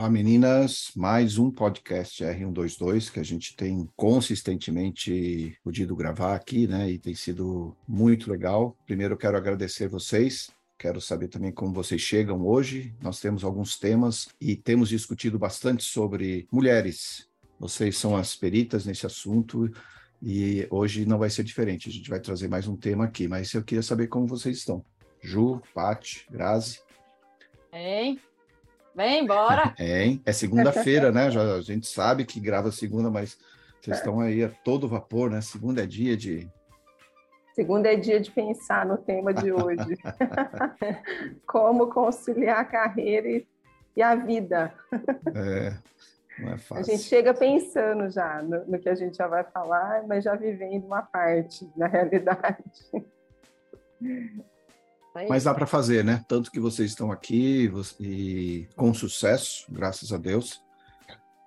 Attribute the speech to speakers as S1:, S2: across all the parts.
S1: Olá, meninas. Mais um podcast R122 que a gente tem consistentemente podido gravar aqui, né? E tem sido muito legal. Primeiro, quero agradecer vocês. Quero saber também como vocês chegam hoje. Nós temos alguns temas e temos discutido bastante sobre mulheres. Vocês são as peritas nesse assunto e hoje não vai ser diferente. A gente vai trazer mais um tema aqui, mas eu queria saber como vocês estão. Ju, Pati, Grazi.
S2: Hein? Vem, bora!
S1: É, é segunda-feira, né? Já, a gente sabe que grava segunda, mas vocês estão aí a todo vapor, né? Segunda é dia de.
S3: Segunda é dia de pensar no tema de hoje. Como conciliar a carreira e, e a vida.
S1: É, não é fácil.
S3: A gente chega pensando já no, no que a gente já vai falar, mas já vivendo uma parte, na realidade.
S1: Mas dá para fazer, né? Tanto que vocês estão aqui e com sucesso, graças a Deus.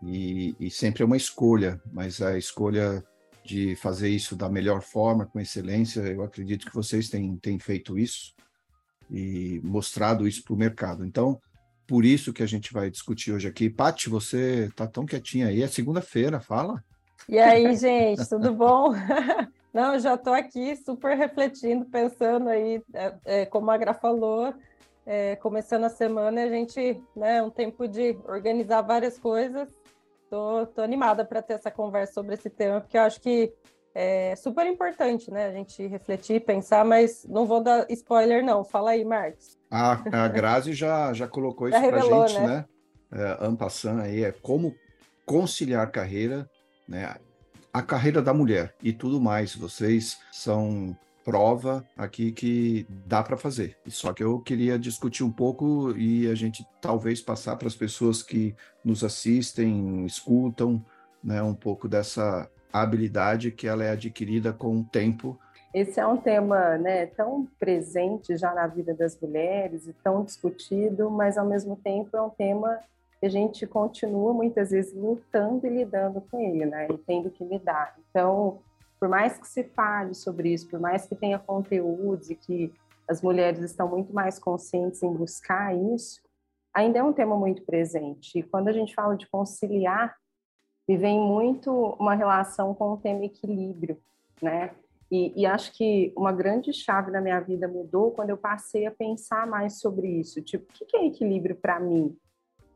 S1: E, e, sempre é uma escolha, mas a escolha de fazer isso da melhor forma, com excelência, eu acredito que vocês têm, têm feito isso e mostrado isso para o mercado. Então, por isso que a gente vai discutir hoje aqui. Pati, você tá tão quietinha aí, é segunda-feira, fala.
S2: E aí, gente, tudo bom? Não, já estou aqui super refletindo, pensando aí, é, é, como a Gra falou, é, começando a semana, a gente, né, um tempo de organizar várias coisas. Tô, tô animada para ter essa conversa sobre esse tema, porque eu acho que é super importante, né, a gente refletir, pensar, mas não vou dar spoiler, não. Fala aí, Marcos.
S1: A, a Grazi já, já colocou isso para a gente, né? né? É, aí, é como conciliar carreira, né? A carreira da mulher e tudo mais. Vocês são prova aqui que dá para fazer. Só que eu queria discutir um pouco e a gente talvez passar para as pessoas que nos assistem, escutam, né, um pouco dessa habilidade que ela é adquirida com o tempo.
S3: Esse é um tema né, tão presente já na vida das mulheres e tão discutido, mas ao mesmo tempo é um tema a gente continua muitas vezes lutando e lidando com ele, né? E tendo que lidar. Então, por mais que se fale sobre isso, por mais que tenha conteúdos e que as mulheres estão muito mais conscientes em buscar isso, ainda é um tema muito presente. E quando a gente fala de conciliar, me vem muito uma relação com o tema equilíbrio, né? E, e, acho que uma grande chave na minha vida mudou quando eu passei a pensar mais sobre isso. Tipo, o que é equilíbrio para mim?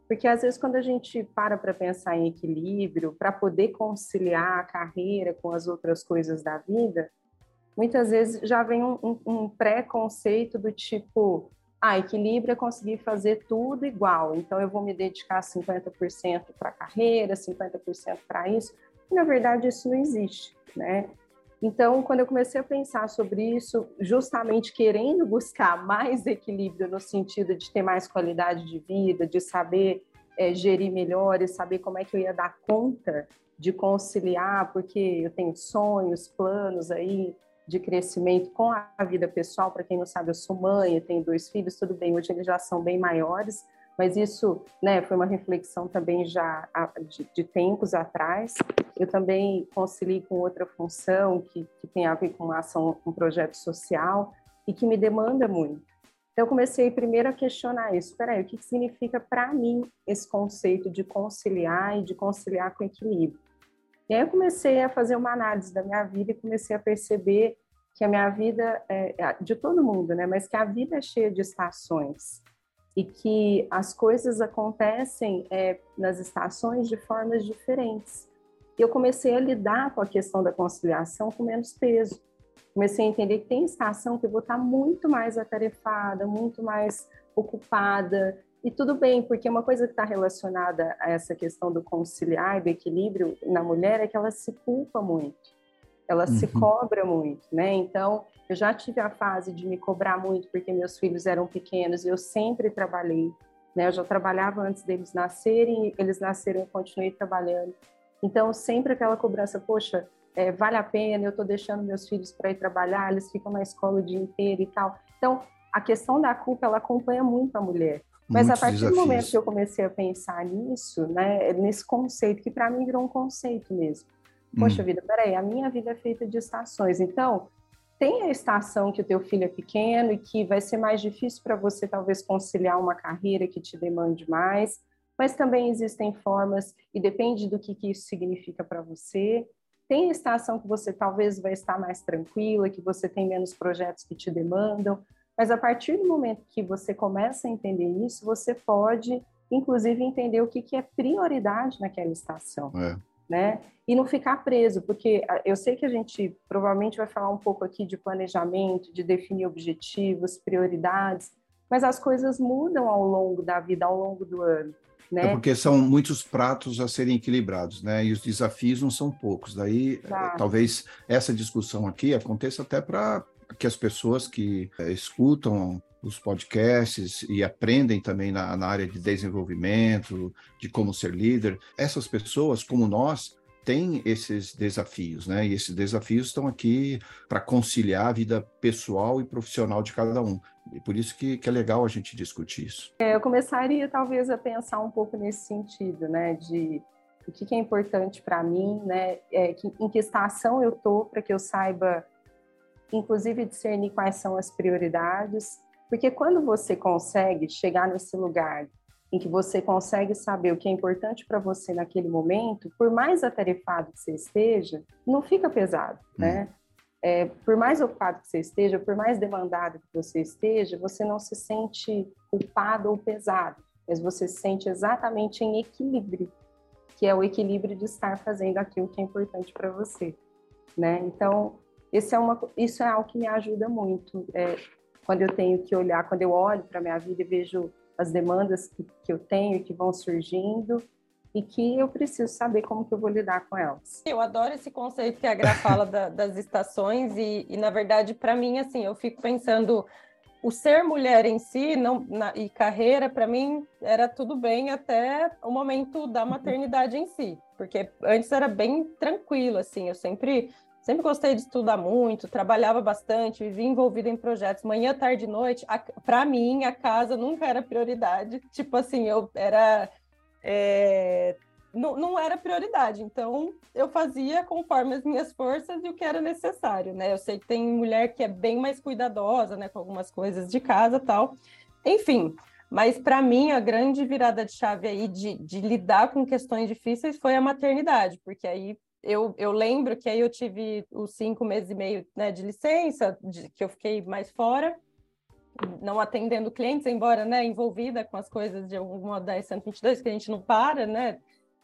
S3: Porque às vezes quando a gente para para pensar em equilíbrio, para poder conciliar a carreira com as outras coisas da vida, muitas vezes já vem um, um, um pré-conceito do tipo, ah, equilíbrio é conseguir fazer tudo igual, então eu vou me dedicar 50% para a carreira, 50% para isso. E, na verdade, isso não existe, né? Então, quando eu comecei a pensar sobre isso, justamente querendo buscar mais equilíbrio no sentido de ter mais qualidade de vida, de saber é, gerir melhor e saber como é que eu ia dar conta de conciliar, porque eu tenho sonhos, planos aí de crescimento com a vida pessoal. Para quem não sabe, eu sou mãe, eu tenho dois filhos, tudo bem, hoje eles já são bem maiores, mas isso né, foi uma reflexão também já de, de tempos atrás. Eu também conciliei com outra função que, que tem a ver com uma ação, um projeto social e que me demanda muito. Então, eu comecei primeiro a questionar isso. Espera aí, o que significa para mim esse conceito de conciliar e de conciliar com equilíbrio? E aí eu comecei a fazer uma análise da minha vida e comecei a perceber que a minha vida, é, é de todo mundo, né? Mas que a vida é cheia de estações e que as coisas acontecem é, nas estações de formas diferentes. E eu comecei a lidar com a questão da conciliação com menos peso. Comecei a entender que tem estação que eu vou estar muito mais atarefada, muito mais ocupada, e tudo bem, porque uma coisa que está relacionada a essa questão do conciliar e do equilíbrio na mulher é que ela se culpa muito, ela uhum. se cobra muito, né? Então, eu já tive a fase de me cobrar muito porque meus filhos eram pequenos e eu sempre trabalhei. Né? Eu já trabalhava antes deles nascerem, eles nasceram e eu continuei trabalhando. Então, sempre aquela cobrança, poxa, é, vale a pena, eu estou deixando meus filhos para ir trabalhar, eles ficam na escola o dia inteiro e tal. Então, a questão da culpa, ela acompanha muito a mulher. Mas Muitos a partir desafios. do momento que eu comecei a pensar nisso, né, nesse conceito, que para mim virou um conceito mesmo. Poxa hum. vida, peraí, a minha vida é feita de estações. Então, tem a estação que o teu filho é pequeno e que vai ser mais difícil para você talvez conciliar uma carreira que te demande mais, mas também existem formas, e depende do que, que isso significa para você. Tem estação que você talvez vai estar mais tranquila, que você tem menos projetos que te demandam, mas a partir do momento que você começa a entender isso, você pode, inclusive, entender o que, que é prioridade naquela estação. É. Né? E não ficar preso, porque eu sei que a gente provavelmente vai falar um pouco aqui de planejamento, de definir objetivos, prioridades, mas as coisas mudam ao longo da vida, ao longo do ano. Né?
S1: É porque são muitos pratos a serem equilibrados, né? E os desafios não são poucos. Daí, Exato. talvez essa discussão aqui aconteça até para que as pessoas que é, escutam os podcasts e aprendem também na, na, área de desenvolvimento, de como ser líder, essas pessoas, como nós, têm esses desafios, né? E esses desafios estão aqui para conciliar a vida pessoal e profissional de cada um. E por isso que, que é legal a gente discutir isso.
S3: É, eu começaria talvez a pensar um pouco nesse sentido, né? De o que, que é importante para mim, né? É, que, em que estação eu tô para que eu saiba, inclusive, discernir quais são as prioridades. Porque quando você consegue chegar nesse lugar em que você consegue saber o que é importante para você naquele momento, por mais atarefado que você esteja, não fica pesado, hum. né? é, por mais ocupado que você esteja, por mais demandado que você esteja, você não se sente culpado ou pesado, mas você se sente exatamente em equilíbrio, que é o equilíbrio de estar fazendo aquilo que é importante para você, né? Então, esse é uma, isso é algo que me ajuda muito. É, quando eu tenho que olhar, quando eu olho para a minha vida e vejo as demandas que, que eu tenho que vão surgindo, e que eu preciso saber como que eu vou lidar com elas.
S2: Eu adoro esse conceito que a Gra fala da, das estações e, e na verdade, para mim, assim, eu fico pensando o ser mulher em si não, na, e carreira, para mim, era tudo bem até o momento da maternidade em si, porque antes era bem tranquilo, assim, eu sempre sempre gostei de estudar muito, trabalhava bastante, vivia envolvida em projetos, manhã, tarde e noite. Para mim, a casa nunca era prioridade. Tipo assim, eu era é, não, não, era prioridade. Então, eu fazia conforme as minhas forças e o que era necessário, né? Eu sei que tem mulher que é bem mais cuidadosa, né, com algumas coisas de casa tal. Enfim, mas para mim, a grande virada de chave aí de, de lidar com questões difíceis foi a maternidade, porque aí eu, eu, lembro que aí eu tive os cinco meses e meio né, de licença, de, que eu fiquei mais fora, não atendendo clientes, embora né, envolvida com as coisas de alguma da 122, que a gente não para, né,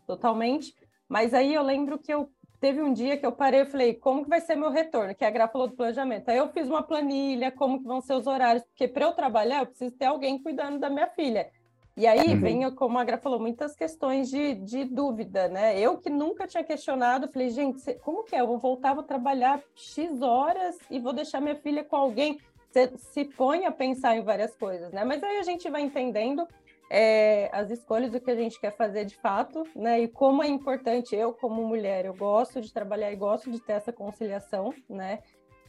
S2: totalmente. Mas aí eu lembro que eu teve um dia que eu parei e falei, como que vai ser meu retorno? Que a Gra falou do planejamento. Aí eu fiz uma planilha, como que vão ser os horários, porque para eu trabalhar eu preciso ter alguém cuidando da minha filha. E aí uhum. vem, como a Gra falou, muitas questões de, de dúvida, né? Eu que nunca tinha questionado, falei, gente, como que é? Eu vou voltar, vou trabalhar X horas e vou deixar minha filha com alguém você se põe a pensar em várias coisas, né? Mas aí a gente vai entendendo é, as escolhas do que a gente quer fazer de fato, né? E como é importante, eu como mulher, eu gosto de trabalhar e gosto de ter essa conciliação, né?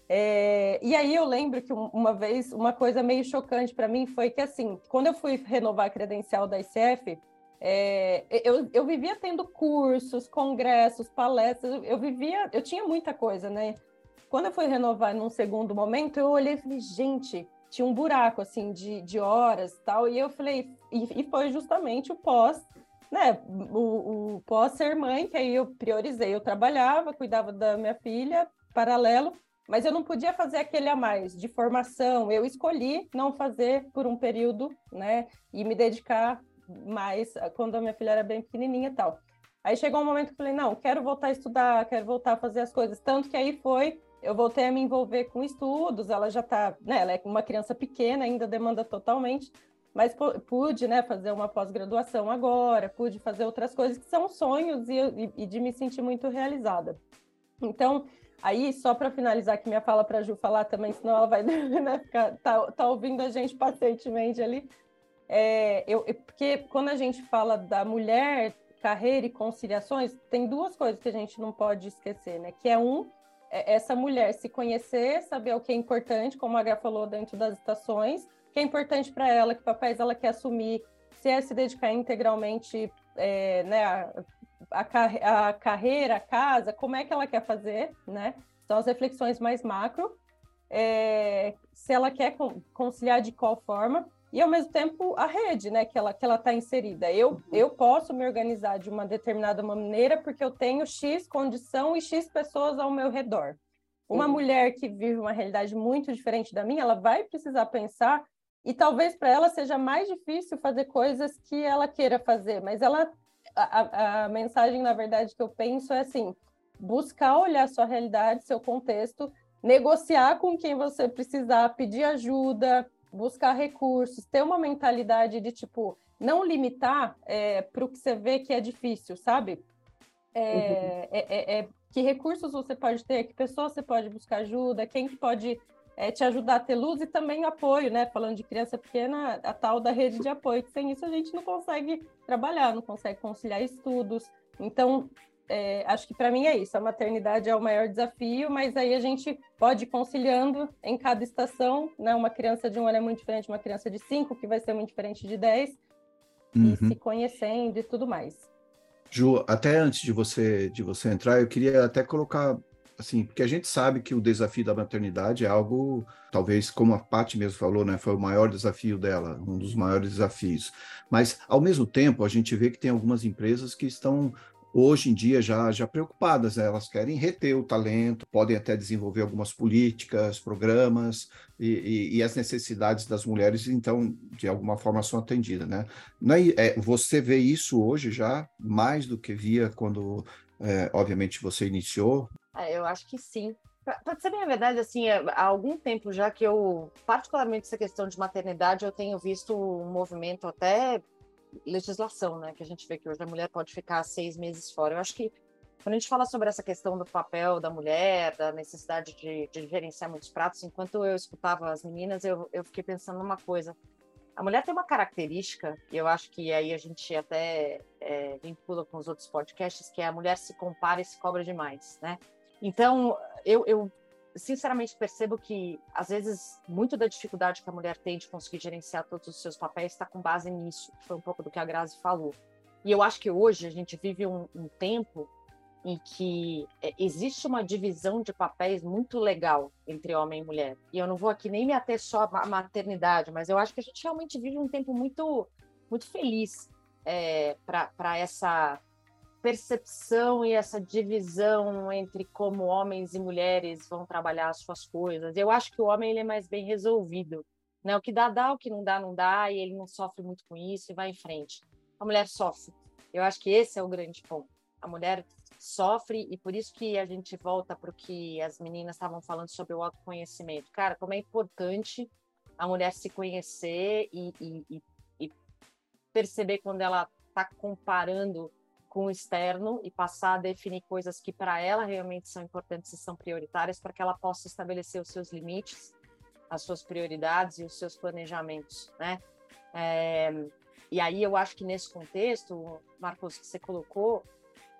S2: É, e aí eu lembro que uma vez, uma coisa meio chocante para mim foi que, assim, quando eu fui renovar a credencial da ICF, é, eu, eu vivia tendo cursos, congressos, palestras, eu vivia, eu tinha muita coisa, né? Quando eu fui renovar num segundo momento, eu olhei e falei, gente, tinha um buraco assim de, de horas tal. E eu falei, e, e foi justamente o pós, né? O, o pós ser mãe, que aí eu priorizei. Eu trabalhava, cuidava da minha filha, paralelo, mas eu não podia fazer aquele a mais de formação. Eu escolhi não fazer por um período, né? E me dedicar mais quando a minha filha era bem pequenininha e tal. Aí chegou um momento que eu falei, não, quero voltar a estudar, quero voltar a fazer as coisas. Tanto que aí foi eu voltei a me envolver com estudos, ela já está, né, ela é uma criança pequena, ainda demanda totalmente, mas pude, né, fazer uma pós-graduação agora, pude fazer outras coisas que são sonhos e, e, e de me sentir muito realizada. Então, aí, só para finalizar que minha fala para a Ju falar também, senão ela vai né, ficar, tá, tá ouvindo a gente pacientemente ali, é, eu, porque quando a gente fala da mulher, carreira e conciliações, tem duas coisas que a gente não pode esquecer, né? Que é um, é, essa mulher se conhecer, saber o que é importante, como a Gra falou dentro das estações, o que é importante para ela, que papéis ela quer assumir, se é se dedicar integralmente é, né, a, a, a, carreira, a casa, como é que ela quer fazer, né? São as reflexões mais macro. É, se ela quer conciliar de qual forma. e ao mesmo tempo a rede, né, que ela que ela está inserida. Eu uhum. eu posso me organizar de uma determinada maneira porque eu tenho x condição e x pessoas ao meu redor. Uma mulher que vive uma realidade muito diferente da minha, ela vai precisar pensar e talvez para ela seja mais difícil fazer coisas que ela queira fazer, mas ela a, a, mensagem na verdade que eu penso é assim: buscar olhar sua realidade, seu contexto, negociar com quem você precisar, pedir ajuda, buscar recursos, ter uma mentalidade de tipo não limitar é, para o que você vê que é difícil, sabe? É, uhum. é, é, é, que recursos você pode ter, que pessoas você pode buscar ajuda, quem que pode é, te ajudar a ter luz e também apoio, né? Falando de criança pequena, a tal da rede de apoio, que sem isso a gente não consegue trabalhar, não consegue conciliar estudos. Então, é, acho que para mim é isso. A maternidade é o maior desafio, mas aí a gente pode ir conciliando em cada estação, né? Uma criança de um ano é muito diferente de uma criança de cinco, que vai ser muito diferente de dez, uhum. e se conhecendo e tudo mais.
S1: Ju, até antes de você de você entrar, eu queria até colocar assim, porque a gente sabe que o desafio da maternidade é algo, talvez, como a Paty mesmo falou, né, foi o maior desafio dela, um dos maiores desafios. Mas, ao mesmo tempo, a gente vê que tem algumas empresas que estão hoje em dia já, já preocupadas, né? elas querem reter o talento, podem até desenvolver algumas políticas, programas, e, e, e, as necessidades das mulheres, então, de alguma forma, são atendidas. Né? É, é, você vê isso hoje já mais do que via quando, é, obviamente, você iniciou?
S4: É, eu acho que sim. Para ser bem a verdade, assim, é, há algum tempo já que eu, particularmente essa questão de maternidade, eu tenho visto um movimento até legislação, né? Que a gente vê que hoje a mulher pode ficar seis meses fora. Eu acho que quando a gente fala sobre essa questão do papel da mulher, da necessidade de, de gerenciar muitos pratos, enquanto eu escutava as meninas, eu, eu fiquei pensando numa coisa. A mulher tem uma característica, e eu acho que aí a gente até é, vincula com os outros podcasts, que é a mulher se compara e se cobra demais, né? Então, eu, eu sinceramente percebo que às vezes muito da dificuldade que a mulher tem de conseguir gerenciar todos os seus papéis está com base nisso, que foi um pouco do que a Grazi falou. E eu acho que hoje a gente vive um, um tempo em que é, existe uma divisão de papéis muito legal entre homem e mulher. E eu não vou aqui nem me ater só à maternidade, mas eu acho que a gente realmente vive um tempo muito, muito feliz é, para essa percepção e essa divisão entre como homens e mulheres vão trabalhar as suas coisas. Eu acho que o homem ele é mais bem resolvido, né? O que dá dá, o que não dá não dá e ele não sofre muito com isso e vai em frente. A mulher sofre. Eu acho que esse é o grande ponto. A mulher sofre e por isso que a gente volta para o que as meninas estavam falando sobre o autoconhecimento. Cara, como é importante a mulher se conhecer e, e, e perceber quando ela está comparando com o externo e passar a definir coisas que para ela realmente são importantes e são prioritárias para que ela possa estabelecer os seus limites, as suas prioridades e os seus planejamentos, né? É, e aí eu acho que nesse contexto, Marcos, que você colocou,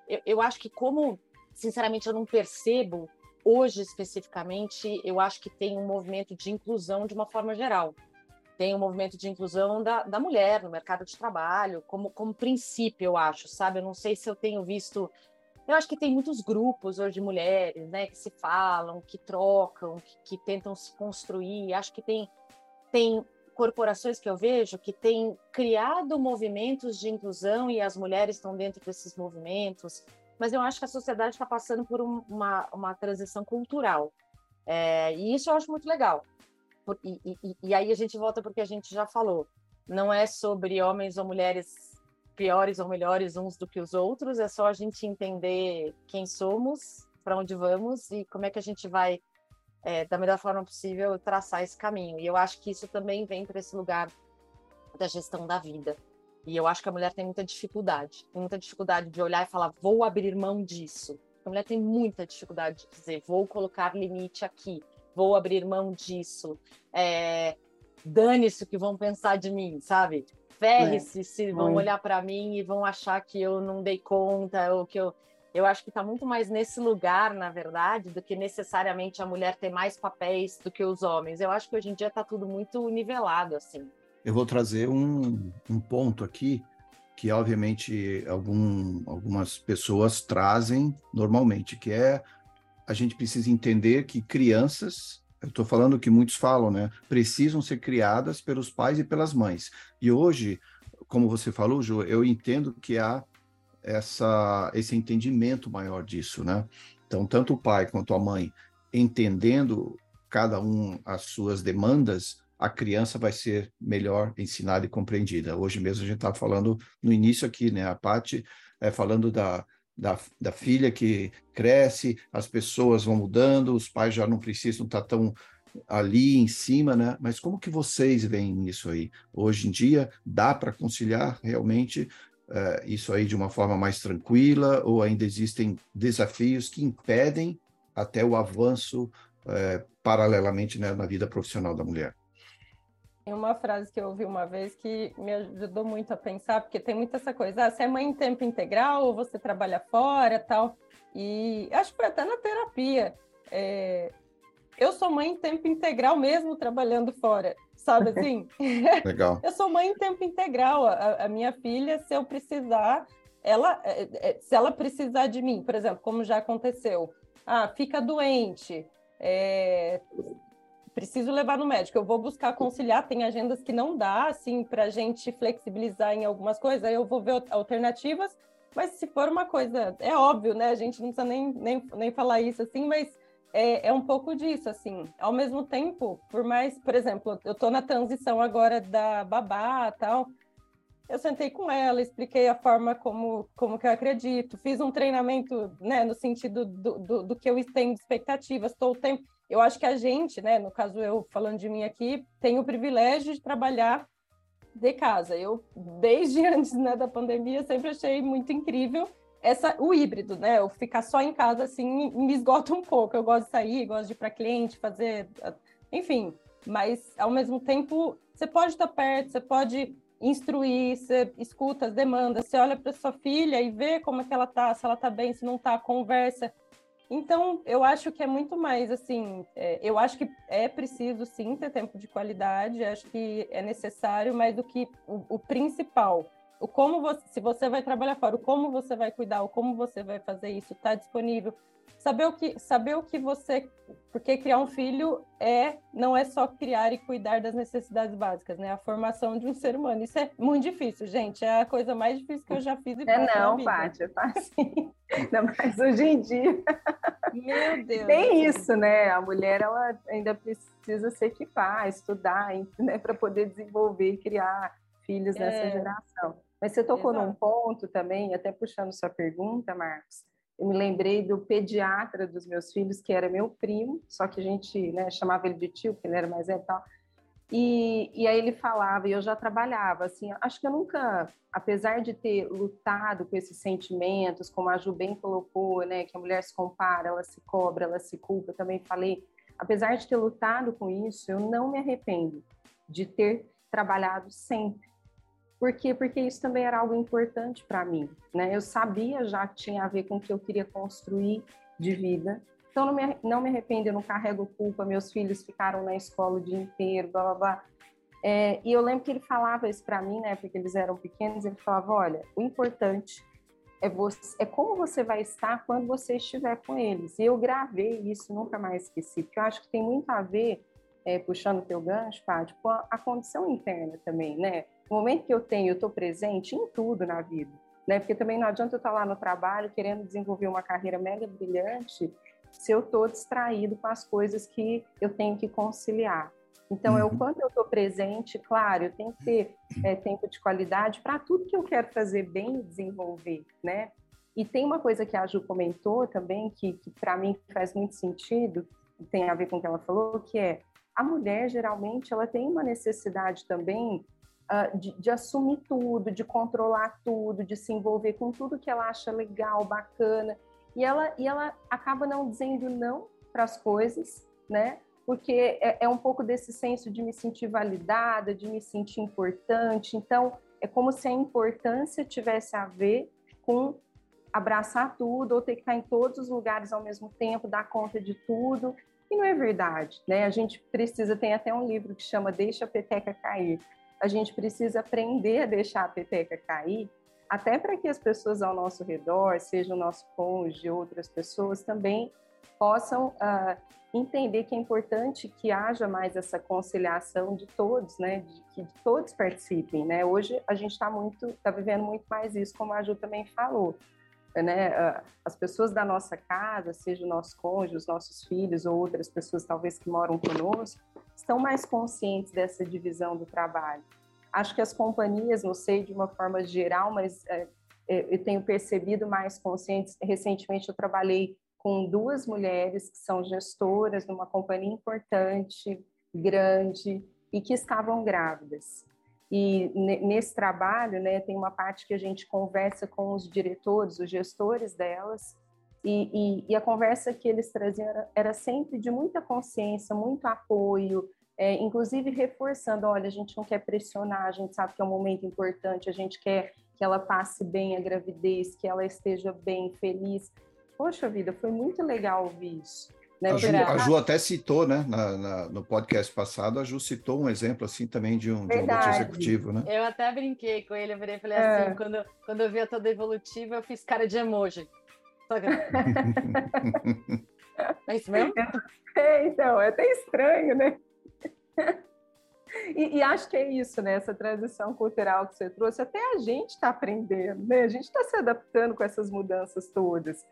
S4: eu, eu acho que como, sinceramente, eu não percebo hoje especificamente, eu acho que tem um movimento de inclusão de uma forma geral tem um movimento de inclusão da, da mulher no mercado de trabalho, como, como princípio, eu acho, sabe? Eu não sei se eu tenho visto. Eu acho que tem muitos grupos hoje de mulheres, né, que se falam, que trocam, que, que tentam se construir. Acho que tem, tem corporações que eu vejo que têm criado movimentos de inclusão e as mulheres estão dentro desses movimentos, mas eu acho que a sociedade está passando por um, uma, uma transição cultural. É, e isso eu acho muito legal. E, e, e aí a gente volta porque a gente já falou. Não é sobre homens ou mulheres piores ou melhores uns do que os outros, é só a gente entender quem somos, para onde vamos e como é que a gente vai, é, da melhor forma possível, traçar esse caminho. E eu acho que isso também vem para esse lugar da gestão da vida. E eu acho que a mulher tem muita dificuldade, muita dificuldade de olhar e falar, vou abrir mão disso. A mulher tem muita dificuldade de dizer, vou colocar limite aqui, vou abrir mão disso. É, Dane-se o que vão pensar de mim, sabe? Ferre-se é, se vão olhar para mim e vão achar que eu não dei conta ou que eu. Eu acho que está muito mais nesse lugar, na verdade, do que necessariamente a mulher ter mais papéis do que os homens. Eu acho que hoje em dia está tudo muito nivelado, assim.
S1: Eu vou trazer um, um ponto aqui que, obviamente, algum, algumas pessoas trazem normalmente, que é a gente precisa entender que crianças Eu estou falando que muitos falam, né? Precisam ser criadas pelos pais e pelas mães. E hoje, como você falou, Ju, eu entendo que há essa, esse entendimento maior disso, né? Então, tanto o pai quanto a mãe entendendo cada um as suas demandas, a criança vai ser melhor ensinada e compreendida. Hoje mesmo a gente estava falando no início aqui, né? A parte é, falando da, da, da, filha que cresce, as pessoas vão mudando, os pais já não precisam estar tão ali em cima, né? Mas como que vocês veem isso aí? Hoje em dia, dá para conciliar realmente uh, isso aí de uma forma mais tranquila ou ainda existem desafios que impedem até o avanço uh, paralelamente né, na vida profissional da mulher?
S2: Tem uma frase que eu ouvi uma vez que me ajudou muito a pensar, porque tem muita essa coisa, ah, você é mãe em tempo integral ou você trabalha fora tal. E acho que foi até na terapia. É, eu sou mãe em tempo integral mesmo trabalhando fora, sabe assim?
S1: Legal.
S2: eu sou mãe em tempo integral. A, a minha filha, se eu precisar, ela, é, é, se ela precisar de mim, por exemplo, como já aconteceu, ah, fica doente, é, preciso levar no médico, eu vou buscar conciliar, tem agendas que não dá, assim, para a gente flexibilizar em algumas coisas, aí eu vou ver alternativas, mas se for uma coisa, é óbvio, né, a gente não precisa nem, nem, nem falar isso, assim, mas é, é um pouco disso, assim, ao mesmo tempo, por mais, por exemplo, eu estou na transição agora da babá tal, eu sentei com ela, expliquei a forma como, como que eu acredito, fiz um treinamento, né, no sentido do, do, do que eu de expectativas, estou o tempo eu acho que a gente, né, no caso eu falando de mim aqui, tem o privilégio de trabalhar de casa. Eu, desde antes né, da pandemia, sempre achei muito incrível essa, o híbrido, né? Eu ficar só em casa, assim, me esgota um pouco. Eu gosto de sair, gosto de ir para cliente, fazer... Enfim, mas, ao mesmo tempo, você pode estar perto, você pode instruir, você escuta as demandas, você olha para sua filha e vê como é que ela tá, se ela tá bem, se não tá, conversa. Então, eu acho que é muito mais assim. É, eu acho que é preciso sim ter tempo de qualidade, acho que é necessário, mas do que o, o principal, o como você, se você vai trabalhar fora, o como você vai cuidar, o como você vai fazer isso, está disponível. Saber o que saber o que você porque criar um filho é não é só criar e cuidar das necessidades básicas né? A formação de um ser humano. Isso é muito difícil gente. É a coisa mais difícil que eu já fiz e
S3: é não é fácil ainda mais hoje em dia.
S2: Meu Deus
S3: tem isso né? A mulher ela ainda precisa se equipar estudar né? Para poder desenvolver e criar filhos nessa é. geração mas você tocou Exato. num ponto também até puxando sua pergunta Marcos eu me lembrei do pediatra dos meus filhos, que era meu primo, só que a gente né, chamava ele de tio, porque ele era mais velho e tal. E, e aí ele falava, e eu já trabalhava, assim, acho que eu nunca, apesar de ter lutado com esses sentimentos, como a Ju bem colocou, né, que a mulher se compara, ela se cobra, ela se culpa, eu também falei, apesar de ter lutado com isso, eu não me arrependo de ter trabalhado sempre por quê? Porque isso também era algo importante para mim, né? Eu sabia já que tinha a ver com o que eu queria construir de vida. Então, não me, não me arrependo, eu não carrego culpa, meus filhos ficaram na escola o dia inteiro, blá, blá, blá. É, e eu lembro que ele falava isso para mim, né? Porque eles eram pequenos, ele falava, olha, o importante é, você, é como você vai estar quando você estiver com eles. E eu gravei isso, nunca mais esqueci, porque eu acho que tem muito a ver, é, puxando o teu gancho, Paty, com a, a condição interna também, né? O momento que eu tenho, eu estou presente em tudo na vida, né? Porque também não adianta eu estar lá no trabalho querendo desenvolver uma carreira mega brilhante se eu estou distraído com as coisas que eu tenho que conciliar. Então, uhum. é o uhum. quanto eu estou presente, claro, eu tenho que ter é, tempo de qualidade para tudo que eu quero fazer bem e desenvolver, né? E tem uma coisa que a Ju comentou também, que, que para mim faz muito sentido, tem a ver com o que ela falou, que é a mulher, geralmente, ela tem uma necessidade também uh, de, de, assumir tudo, de controlar tudo, de se envolver com tudo que ela acha legal, bacana. E ela, e ela acaba não dizendo não para as coisas, né? Porque é, é um pouco desse senso de me sentir validada, de me sentir importante. Então, é como se a importância tivesse a ver com abraçar tudo ou ter que estar em todos os lugares ao mesmo tempo, dar conta de tudo. E não é verdade, né? A gente precisa, tem até um livro que chama Deixa a Peteca Cair, a gente precisa aprender a deixar a peteca cair, até para que as pessoas ao nosso redor, seja o nosso cônjuge, outras pessoas, também possam uh, entender que é importante que haja mais essa conciliação de todos, né, de que todos participem, né. Hoje a gente está muito, está vivendo muito mais isso, como a Ju também falou, né. As pessoas da nossa casa, seja o nosso cônjuge, os nossos filhos ou outras pessoas talvez que moram conosco, estão mais conscientes dessa divisão do trabalho. Acho que as companhias, não sei de uma forma geral, mas é, eu tenho percebido mais conscientes. Recentemente eu trabalhei com duas mulheres que são gestoras numa companhia importante, grande, e que estavam grávidas. E nesse trabalho, né, tem uma parte que a gente conversa com os diretores, os gestores delas, e, e, e a conversa que eles traziam era, era, sempre de muita consciência, muito apoio, é, inclusive reforçando: olha, a gente não quer pressionar, a gente sabe que é um momento importante, a gente quer que ela passe bem a gravidez, que ela esteja bem, feliz. Poxa vida, foi muito legal ouvir isso. Né?
S1: A, Ju, a Ju até citou, né, na, na, no podcast passado, a Ju citou um exemplo assim também de um, de um outro executivo, né?
S4: Eu até brinquei com ele, eu virei e falei é. assim, quando, quando eu vi a toda evolutiva, eu fiz cara de emoji. é isso mesmo?
S3: É, então, é até estranho, né? E, e, acho que é isso, né? Essa transição cultural que você trouxe, até a gente está aprendendo, né? A gente está se adaptando com essas mudanças todas.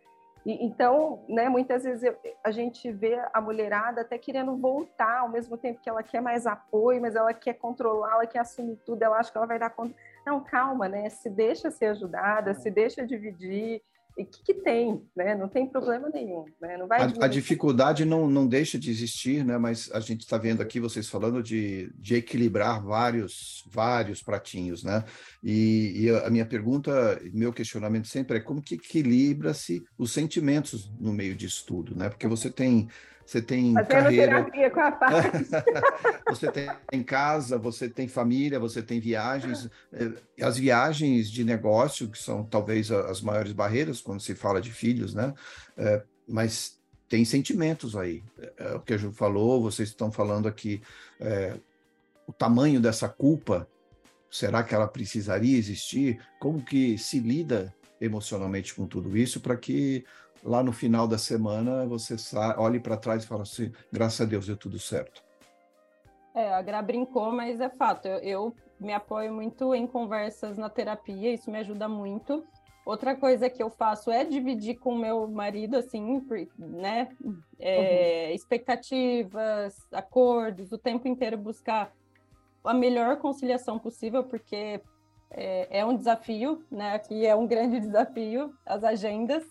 S3: E, então, né, muitas vezes eu, a gente vê a mulherada até querendo voltar, ao mesmo tempo que ela quer mais apoio, mas ela quer controlar, ela quer assumir tudo, ela acha que ela vai dar conta. Não, calma, né? Se deixa ser ajudada, se deixa dividir, e o que, que, tem, né? Não tem problema nenhum, né? Não vai
S1: a, a dificuldade não, não deixa de existir, né? Mas a gente está vendo aqui vocês falando de, de equilibrar vários vários pratinhos, né? E, e a minha pergunta, meu questionamento sempre é como que equilibra-se os sentimentos no meio disso tudo, né? Porque você tem você tem Fazendo carreira. terapia com a paz. você tem em casa, você tem família, você tem viagens. Eh, as viagens de negócio, que são talvez as maiores barreiras quando se fala de filhos, né? É, mas tem sentimentos aí. É, o que a Ju falou, vocês estão falando aqui, é, o tamanho dessa culpa, será que ela precisaria existir? Como que se lida emocionalmente com tudo isso para que lá no final da semana você olhe para trás e fala assim, graças a Deus deu tudo certo.
S2: É, a Gra brincou, mas é fato. Eu, eu, me apoio muito em conversas na terapia, isso me ajuda muito. Outra coisa que eu faço é dividir com meu marido, assim, né? É, uhum. Expectativas, acordos, o tempo inteiro buscar a melhor conciliação possível, porque é, é um desafio, né? Aqui é um grande desafio, as agendas.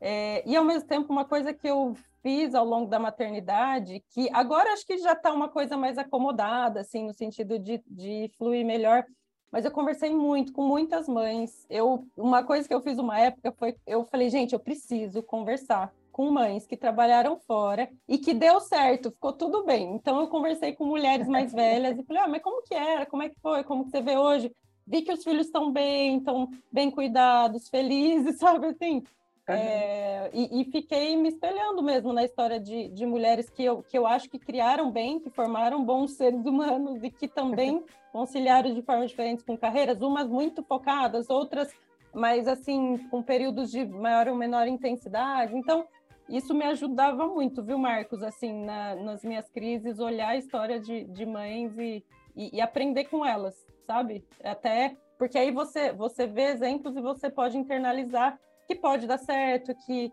S2: É, e ao mesmo tempo, uma coisa que eu fiz ao longo da maternidade, que agora acho que já está uma coisa mais acomodada, assim, no sentido de, de fluir melhor, mas eu conversei muito com muitas mães. Eu, uma coisa que eu fiz uma época foi, eu falei, gente, eu preciso conversar com mães que trabalharam fora e que deu certo, ficou tudo bem. Então eu conversei com mulheres mais velhas e falei, ah, mas como que era? Como é que foi? Como que você vê hoje? Vi que os filhos estão bem, estão bem cuidados, felizes, sabe assim? É, e, e, fiquei me espelhando mesmo na história de, de mulheres que eu, que eu acho que criaram bem, que formaram bons seres humanos e que também conciliaram de formas diferentes com carreiras, umas muito focadas, outras mas assim com períodos de maior ou menor intensidade. Então isso me ajudava muito, viu, Marcos? Assim, na, nas minhas crises, olhar a história de, de mães e, e, e aprender com elas, sabe? Até porque aí você você vê exemplos e você pode internalizar que pode dar certo, que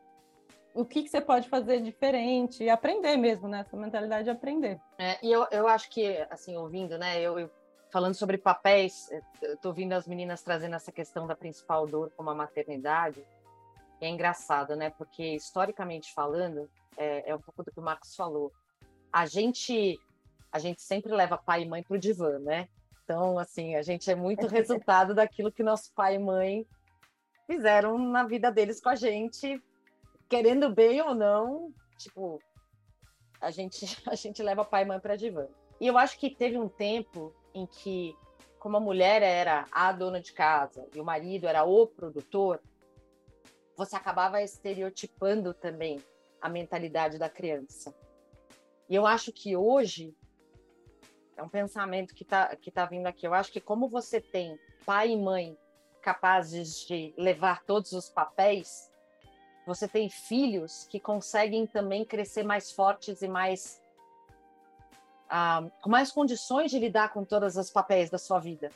S2: o que, que você pode fazer diferente, e aprender mesmo, né? Essa mentalidade de aprender.
S4: É, e eu, eu acho que, assim, ouvindo, né, eu, eu falando sobre papéis, eu tô ouvindo as meninas trazendo essa questão da principal dor como a maternidade, é engraçado, né? Porque, historicamente falando, é, é um pouco do que o Marcos falou. A gente, a gente sempre leva pai e mãe para o divã, né? Então, assim, a gente é muito resultado daquilo que nosso pai e mãe fizeram na vida deles com a gente, querendo bem ou não, tipo, a gente, a gente leva pai e mãe para divã. E eu acho que teve um tempo em que, como a mulher era a dona de casa e o marido era o produtor, você acabava estereotipando também a mentalidade da criança. E eu acho que hoje é um pensamento que está que tá vindo aqui. Eu acho que como você tem pai e mãe capazes de levar todos os papéis, você tem filhos que conseguem também crescer mais fortes e mais ah, com mais condições de lidar com todos os papéis da sua vida,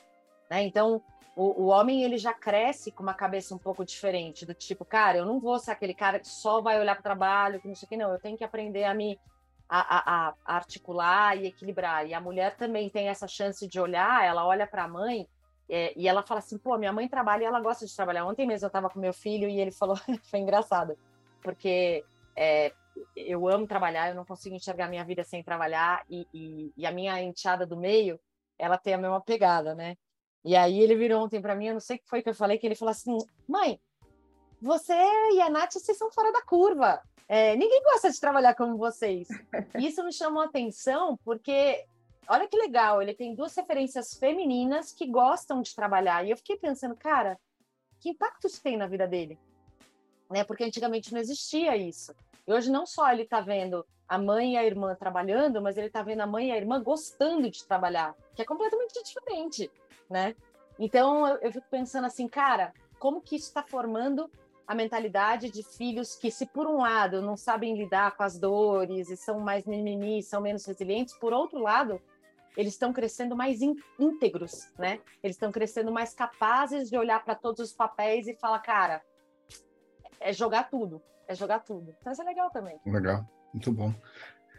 S4: né? Então o, o, homem ele já cresce com uma cabeça um pouco diferente do tipo, cara, eu não vou ser aquele cara que só vai olhar para o trabalho, que não sei o que não, eu tenho que aprender a me a, a, a articular e equilibrar. E a mulher também tem essa chance de olhar, ela olha para a mãe é, e ela fala assim, pô, minha mãe trabalha e ela gosta de trabalhar. Ontem mesmo eu estava com meu filho e ele falou, foi engraçado, porque é, eu amo trabalhar, eu não consigo enxergar minha vida sem trabalhar e, e, e, a minha enteada do meio, ela tem a mesma pegada, né? E aí ele virou ontem para mim, eu não sei o que foi que eu falei, que ele falou assim, mãe, você e a Nath, vocês são fora da curva. É, ninguém gosta de trabalhar como vocês. Isso me chamou a atenção porque, olha que legal, ele tem duas referências femininas que gostam de trabalhar. E eu fiquei pensando, cara, que impacto isso tem na vida dele? Né? Porque antigamente não existia isso. E hoje não só ele está vendo a mãe e a irmã trabalhando, mas ele está vendo a mãe e a irmã gostando de trabalhar, que é completamente diferente, né? Então eu, eu fico pensando assim, cara, como que isso está formando a mentalidade de filhos que, se por um lado não sabem lidar com as dores e são mais mimimi, são menos resilientes, por outro lado, eles estão crescendo mais íntegros, né? Eles estão crescendo mais capazes de olhar para todos os papéis e falar, cara, é jogar tudo, é jogar tudo. Então isso é legal também.
S1: Legal, muito bom.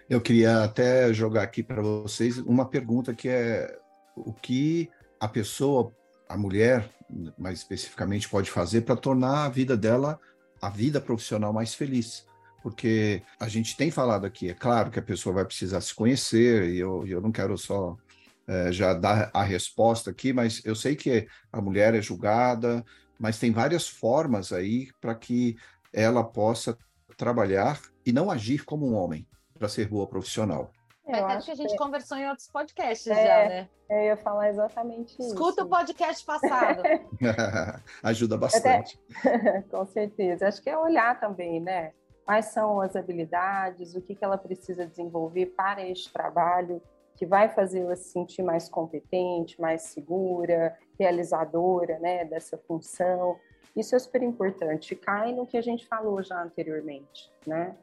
S1: Eu queria até jogar aqui para vocês uma pergunta que é o que a pessoa a mulher, mais especificamente, pode fazer para tornar a vida dela, a vida profissional mais feliz. Porque a gente tem falado aqui, é claro que a pessoa vai precisar se conhecer, e eu, eu não quero só é, já dar a resposta aqui, mas eu sei que a mulher é julgada, mas tem várias formas aí para que ela possa trabalhar e não agir como um homem para ser boa profissional.
S4: Eu acho que a gente que... conversou em outros podcasts é, já, né?
S3: Eu ia falar exatamente
S4: isso. Escuta o podcast passado.
S1: Ajuda bastante.
S3: Até... Com certeza. Acho que é olhar também, né? Quais são as habilidades, o que, que ela precisa desenvolver para este trabalho, que vai fazê-la se sentir mais competente, mais segura, realizadora né, dessa função. Isso é super importante. Cai no que a gente falou já anteriormente, né?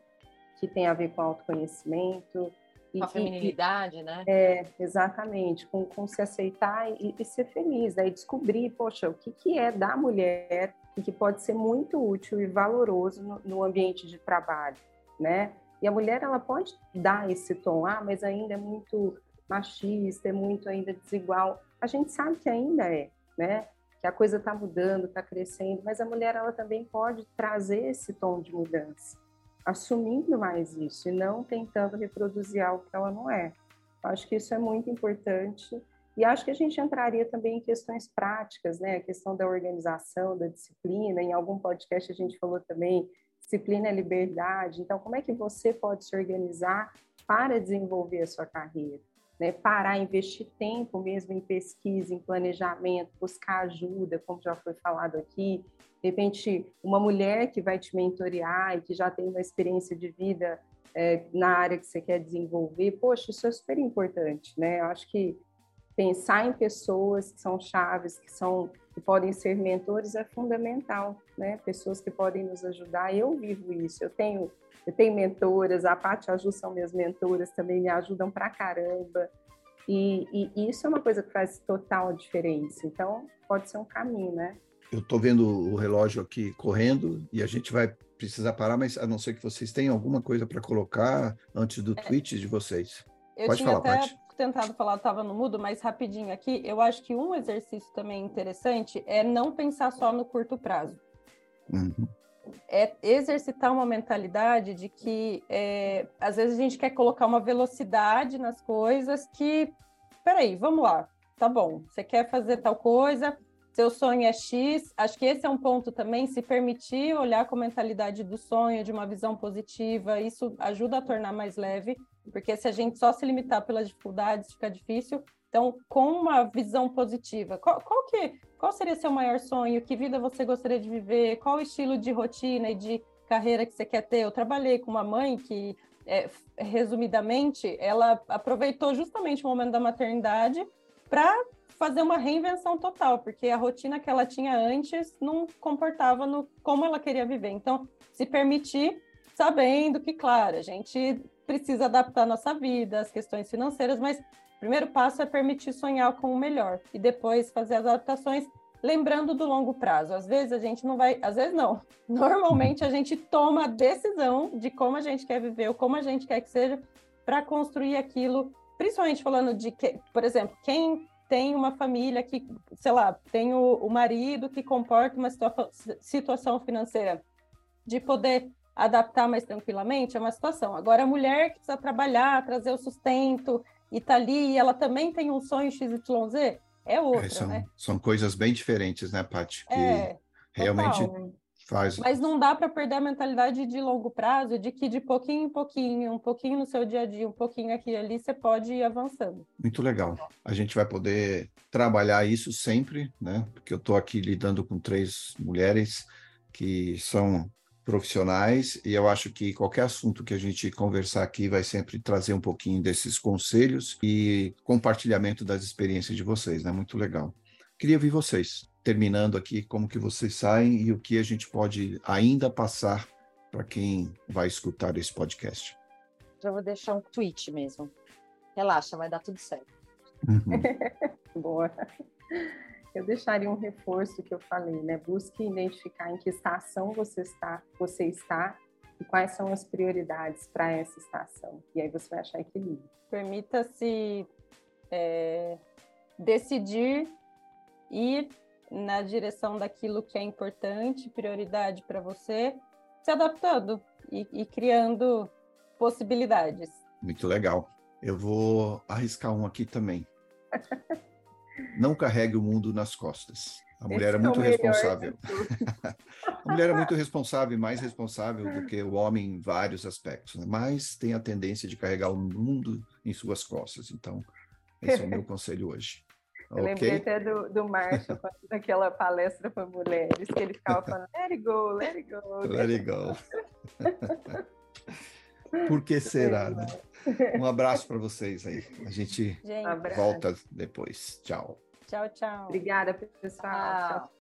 S3: Que tem a ver com autoconhecimento,
S4: com a feminilidade,
S3: e,
S4: né?
S3: É, exatamente, com, com se aceitar e, e, ser feliz? E descobrir, poxa, o que, que é da mulher e que pode ser muito útil e valoroso no, no ambiente de trabalho, né? E a mulher, ela pode dar esse tom, ah, mas ainda é muito machista, é muito ainda desigual. A gente sabe que ainda é, né? Que a coisa está mudando, está crescendo, mas a mulher, ela também pode trazer esse tom de mudança assumindo mais isso e não tentando reproduzir algo que ela não é. Acho que isso é muito importante e acho que a gente entraria também em questões práticas, né? A questão da organização, da disciplina. Em algum podcast a gente falou também disciplina é liberdade. Então, como é que você pode se organizar para desenvolver a sua carreira? Né? Parar, investir tempo mesmo em pesquisa, em planejamento, buscar ajuda, como já foi falado aqui, de repente, uma mulher que vai te mentorear e que já tem uma experiência de vida é, na área que você quer desenvolver, poxa, isso é super importante, né? Eu acho que pensar em pessoas que são chaves, que são que podem ser mentores é fundamental, né? Pessoas que podem nos ajudar. Eu vivo isso. Eu tenho eu tenho mentoras, a Paty e a Ju são minhas mentoras, também me ajudam pra caramba. E, e, e isso é uma coisa que faz total diferença. Então, pode ser um caminho, né?
S1: eu estou vendo o relógio aqui correndo e a gente vai precisar parar, mas a não ser que vocês tenham alguma coisa para colocar antes do é. tweet de vocês.
S2: Eu Pode falar, até Paty. Tentado falar, estava no mudo, mas rapidinho aqui, eu acho que um exercício também interessante é não pensar só no curto prazo. Uhum. É exercitar uma mentalidade de que é, às vezes a gente quer colocar uma velocidade nas coisas que, peraí, vamos lá, tá bom, você quer fazer tal coisa, seu sonho é X. Acho que esse é um ponto também, se permitir olhar com a mentalidade do sonho, de uma visão positiva, isso ajuda a tornar mais leve, porque se a gente só se limitar pelas dificuldades, fica difícil. Então, com uma visão positiva, qual, qual, que, qual seria seu maior sonho? Que vida você gostaria de viver? Qual o estilo de rotina e de carreira que você quer ter? Eu trabalhei com uma mãe que, é, resumidamente, ela aproveitou justamente o momento da maternidade para fazer uma reinvenção total, porque a rotina que ela tinha antes não comportava no como ela queria viver. Então, se permitir, sabendo que, claro, a gente precisa adaptar a nossa vida, as questões financeiras, mas o primeiro passo é permitir sonhar com o melhor e depois fazer as adaptações, lembrando do longo prazo. Às vezes a gente não vai, às vezes não. Normalmente a gente toma a decisão de como a gente quer viver, ou como a gente quer que seja, para construir aquilo, principalmente falando de que, por exemplo, quem tem uma família que, sei lá, tem o, o marido que comporta uma situa situação financeira de poder adaptar mais tranquilamente é uma situação. Agora, a mulher que precisa trabalhar, trazer o sustento e tá ali, e ela também tem um sonho XYZ, é outra, é,
S1: são,
S2: né?
S1: São coisas bem diferentes, né, Paty? Que
S2: é,
S1: realmente
S2: total.
S1: faz.
S2: Mas não dá para perder a mentalidade de longo prazo, de que de pouquinho em pouquinho, um pouquinho no seu dia a dia, um pouquinho aqui e ali, você pode ir avançando.
S1: Muito legal. A gente vai poder trabalhar isso sempre, né? Porque eu estou aqui lidando com três mulheres que são profissionais e eu acho que qualquer assunto que a gente conversar aqui vai sempre trazer um pouquinho desses conselhos e compartilhamento das experiências de vocês, né? Muito legal. Queria ouvir vocês, terminando aqui, como que vocês saem e o que a gente pode ainda passar para quem vai escutar esse podcast.
S4: Já vou deixar um tweet mesmo. Relaxa, vai dar tudo certo.
S3: Uhum. Boa eu deixaria um reforço que eu falei, né? Busque identificar em que estação você está, você está e quais são as prioridades para essa estação. E aí você vai achar equilíbrio.
S2: Permita-se é, decidir ir na direção daquilo que é importante, prioridade para você, se adaptando e, e criando possibilidades.
S1: Muito legal. Eu vou arriscar um aqui também. Não carregue o mundo nas costas. A mulher é muito responsável. a mulher é muito responsável, mais responsável do que o homem em vários aspectos, né? mas tem a tendência de carregar o mundo em suas costas. Então, esse é o meu conselho hoje.
S3: Eu okay? lembrei até do, do Marshall, naquela palestra para mulheres, que ele ficava falando, let it go, let it go.
S1: Let it go. Por que será, né? Um abraço para vocês aí. A gente, gente volta depois. Tchau.
S2: Tchau, tchau.
S3: Obrigada, pessoal. Tchau.